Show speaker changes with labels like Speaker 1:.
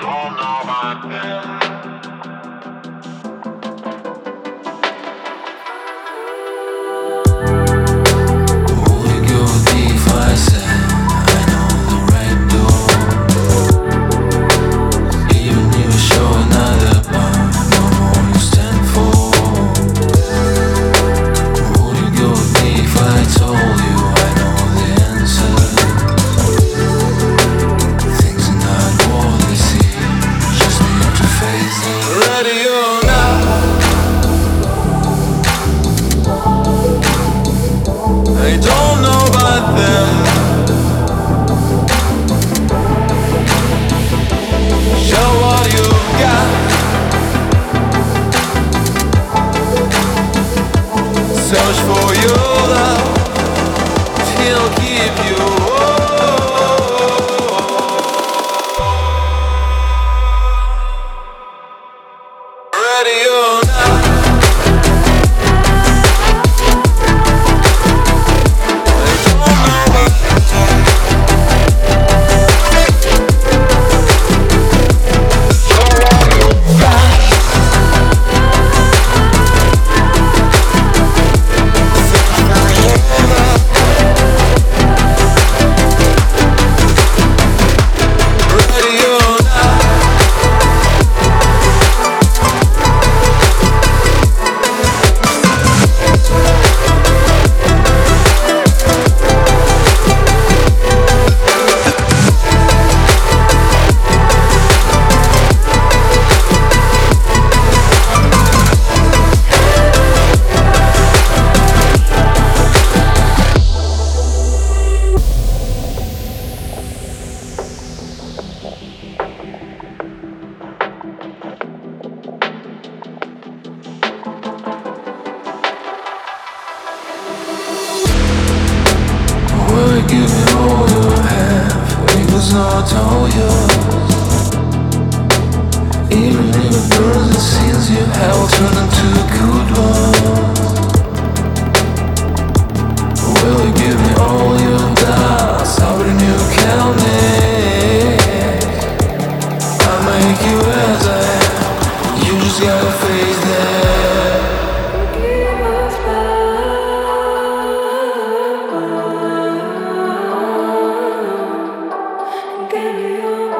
Speaker 1: all now my then. it's Even if and you I turn into good ones Will you give me all your doubts? I'll you as I am. You just gotta you.